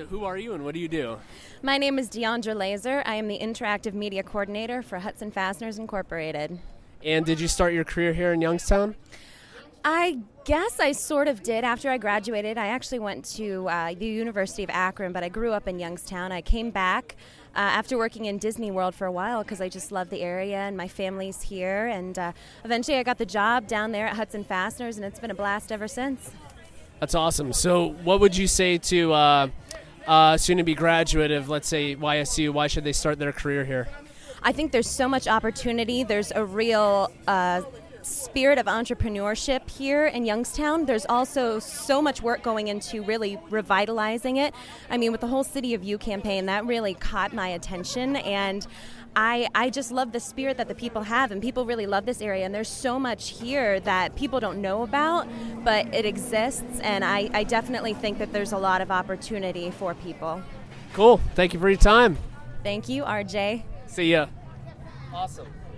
So, who are you and what do you do? My name is Deandra Laser. I am the Interactive Media Coordinator for Hudson Fasteners Incorporated. And did you start your career here in Youngstown? I guess I sort of did. After I graduated, I actually went to uh, the University of Akron, but I grew up in Youngstown. I came back uh, after working in Disney World for a while because I just love the area and my family's here. And uh, eventually I got the job down there at Hudson Fasteners, and it's been a blast ever since. That's awesome. So, what would you say to uh, soon to be graduate of, let's say, YSU? Why should they start their career here? I think there's so much opportunity. There's a real uh, spirit of entrepreneurship here in Youngstown. There's also so much work going into really revitalizing it. I mean, with the whole City of You campaign, that really caught my attention. And I, I just love the spirit that the people have, and people really love this area. And there's so much here that people don't know about, but it exists. And I, I definitely think that there's a lot of opportunity for people. Cool. Thank you for your time. Thank you, RJ. See ya. Awesome.